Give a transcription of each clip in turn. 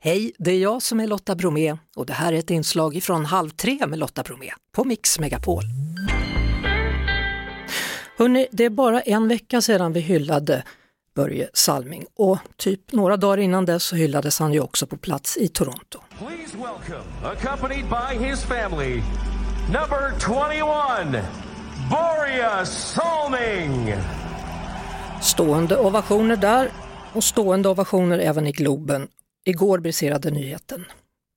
Hej, det är jag som är Lotta Bromé och det här är ett inslag från Halv tre med Lotta Bromé på Mix Megapol. Hörrni, det är bara en vecka sedan vi hyllade Börje Salming och typ några dagar innan dess så hyllades han ju också på plats i Toronto. Please welcome, accompanied by his family, number 21, Börje Salming! Stående ovationer där och stående ovationer även i Globen Igår briserade nyheten.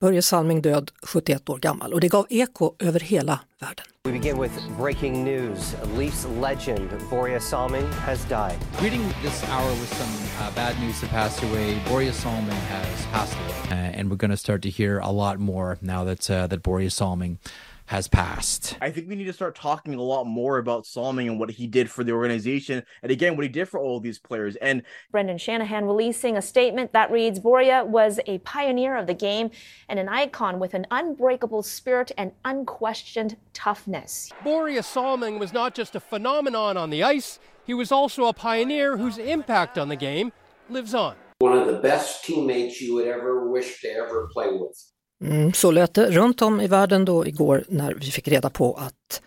Börje Salming död, 71 år gammal och det gav eko över hela världen. We begin with breaking news. Leafs legend Borja Salming has died. Greeting this hour with some uh, bad news to pass away. Borja Salming has passed away. Uh, and we're going to start to hear a lot more now that uh, that Borja Salming has passed. I think we need to start talking a lot more about Salming and what he did for the organization, and again, what he did for all of these players. And Brendan Shanahan releasing a statement that reads Boria was a pioneer of the game and an icon with an unbreakable spirit and unquestioned toughness. Boria Salming was not just a phenomenon on the ice, he was also a pioneer whose impact on the game lives on. One of the best teammates you would ever wish to ever play with. Mm, så lät det runt om i världen då igår när vi fick reda på att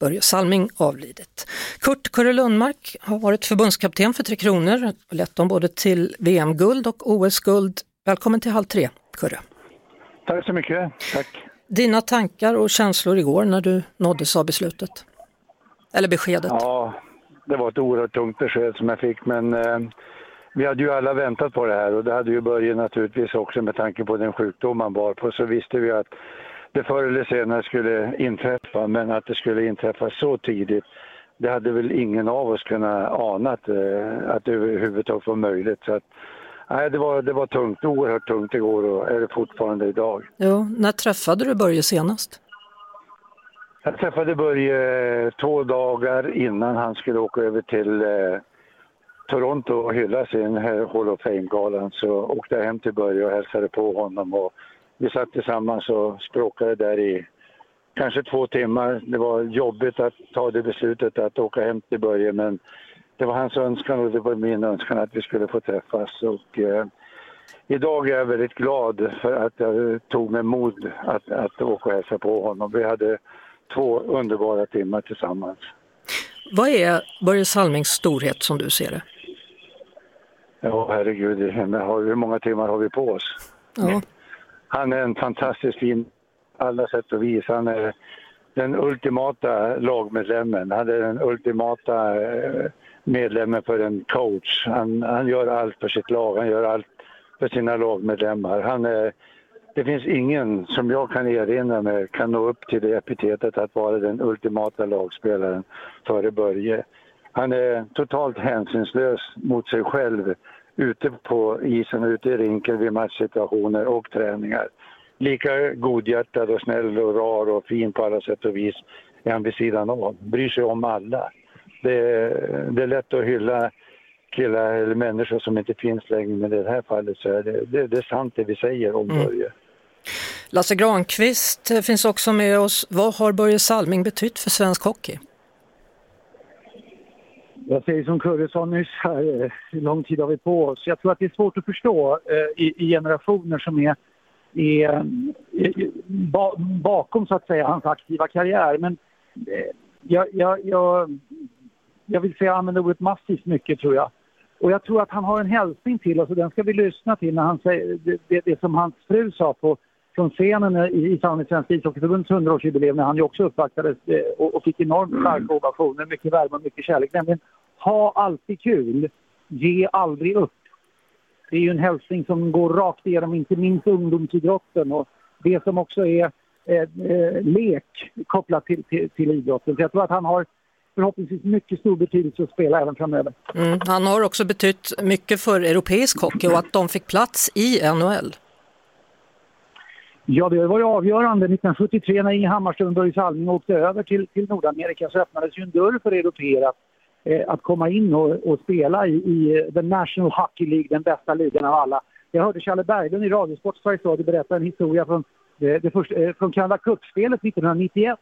Börje Salming avlidit. Kurt Kurre Lundmark har varit förbundskapten för Tre Kronor och lett dem både till VM-guld och OS-guld. Välkommen till Halv tre, Kurre. Tack så mycket. Tack. Dina tankar och känslor igår när du nåddes av beslutet? Eller beskedet? Ja, det var ett oerhört tungt besked som jag fick men eh, vi hade ju alla väntat på det här och det hade ju Börje naturligtvis också med tanke på den sjukdom han var på så visste vi att det förr eller senare skulle inträffa men att det skulle inträffa så tidigt det hade väl ingen av oss kunnat ana att, eh, att det överhuvudtaget var möjligt. Så att, nej, det, var, det var tungt, oerhört tungt igår och är det fortfarande idag. Ja, när träffade du Börje senast? Jag träffade Börje två dagar innan han skulle åka över till eh, Toronto och hyllade sin eh, Hall of Fame-galan så åkte jag hem till Börje och hälsade på honom. Och vi satt tillsammans och språkade där i kanske två timmar. Det var jobbigt att ta det beslutet att åka hem till Börje men det var hans önskan och det var min önskan att vi skulle få träffas. Och, eh, idag är jag väldigt glad för att jag tog mig mod att, att åka och hälsa på honom. Vi hade två underbara timmar tillsammans. Vad är Börje Salmings storhet som du ser det? Ja, herregud, hur många timmar har vi på oss? Ja. Han är en fantastiskt fin alla sätt och vis. Han är den ultimata lagmedlemmen. Han är den ultimata eh, medlemmen för en coach. Han, han gör allt för sitt lag, han gör allt för sina lagmedlemmar. Han är, det finns ingen som jag kan erinra mig kan nå upp till det epitetet att vara den ultimata lagspelaren före Börje. Han är totalt hänsynslös mot sig själv ute på isen, ute i rinken vid matchsituationer och träningar. Lika godhjärtad och snäll och rar och fin på alla sätt och vis är han vid sidan av. Bryr sig om alla. Det är, det är lätt att hylla killar eller människor som inte finns längre men i det här fallet så är det, det, det är sant det vi säger om mm. Börje. Lasse Granqvist finns också med oss. Vad har Börje Salming betytt för svensk hockey? Jag säger som Kurre sa nyss här, hur lång tid har vi på oss? Jag tror att det är svårt att förstå eh, i, i, generationer som är, är, är ba, bakom så att säga hans aktiva karriär. Men eh, jag, jag, jag, jag vill säga använder ordet massivt mycket tror jag. Och jag tror att han har en hälsning till oss och den ska vi lyssna till när han säger det, det, det som hans fru sa på från scenen i, i samband med Svenska ishockeyförbundets 100-årsjubileum när han ju också uppvaktades eh, och, och fick enormt starka ovationer, mycket värme och mycket kärlek. Nämligen ha alltid kul, ge aldrig upp. Det är ju en hälsning som går rakt igenom inte minst ungdomsidrotten och det som också är eh, eh, lek kopplat till, till, till idrotten. Så jag tror att han har förhoppningsvis mycket stor betydelse att spela även framöver. Mm, han har också betytt mycket för europeisk hockey och att de fick plats i NHL. Ja, det var ju avgörande. 1973 när Inge Hammarström och Börje Salming åkte över till, till Nordamerika så öppnades ju en dörr för européer att, eh, att komma in och, och spela i, i eh, The National Hockey League, den bästa ligan av alla. Jag hörde Challe Berglund i Radiosport Sveriges Radio berätta en historia från, eh, det första, eh, från Canada Cup-spelet 1991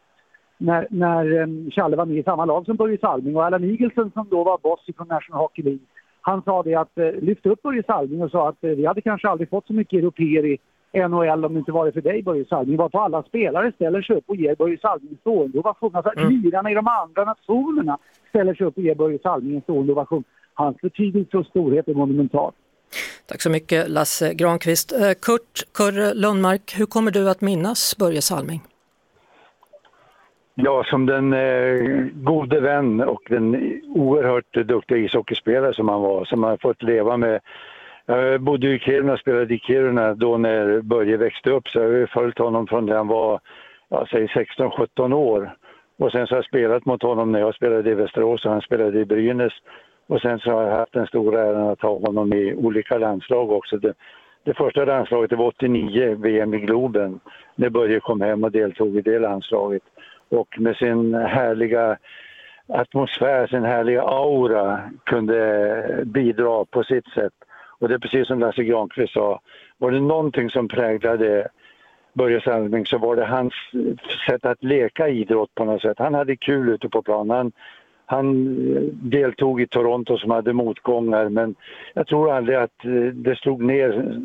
när, när eh, Challe var med i samma lag som Börje Salming och Allan Igelsen som då var boss från National Hockey League Han sa det att eh, lyfte upp Börje Salming och sa att eh, vi hade kanske aldrig fått så mycket europeer i NHL om det inte varit för dig Börje Salming. Varpå alla spelare ställer sig upp och ger Börje Salming stående ovation. Alltså mm. lirarna i de andra nationerna ställer sig upp och ger Börje Salming en stående ovation. Hans betydelse och storhet är monumental. Tack så mycket Lasse Granqvist. Eh, Kurt Kurre Lundmark, hur kommer du att minnas Börje Salming? Ja, som den eh, gode vän och den oerhört duktiga ishockeyspelare som han var, som han fått leva med. Jag bodde i Kiruna och spelade i Kiruna då när Börje växte upp, så jag har följt honom från när han var, jag säg 16-17 år. Och sen så har jag spelat mot honom när jag spelade i Västerås och han spelade i Brynäs. Och sen så har jag haft den stora äran att ha honom i olika landslag också. Det, det första landslaget det var 89, VM i Globen, när Börje kom hem och deltog i det landslaget. Och med sin härliga atmosfär, sin härliga aura kunde bidra på sitt sätt. Och det är precis som Lasse Granqvist sa, var det någonting som präglade Börje Salming så var det hans sätt att leka idrott på något sätt. Han hade kul ute på planen. Han deltog i Toronto som hade motgångar men jag tror aldrig att eh, det slog ner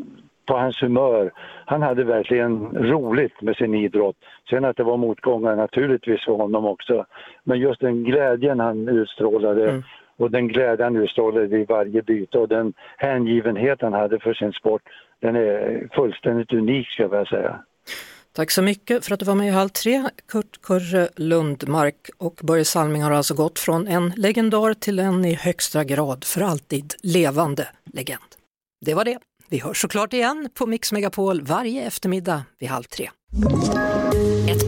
på hans humör. Han hade verkligen roligt med sin idrott. Sen att det var motgångar naturligtvis för honom också. Men just den glädjen han utstrålade mm och den glädjen han utstrålade vid varje byte och den hängivenhet han hade för sin sport, den är fullständigt unik ska jag säga. Tack så mycket för att du var med i Halv tre, Kurt Kurre Lundmark. Och Börje Salming har alltså gått från en legendar till en i högsta grad för alltid levande legend. Det var det. Vi hörs såklart igen på Mix Megapol varje eftermiddag vid halv tre.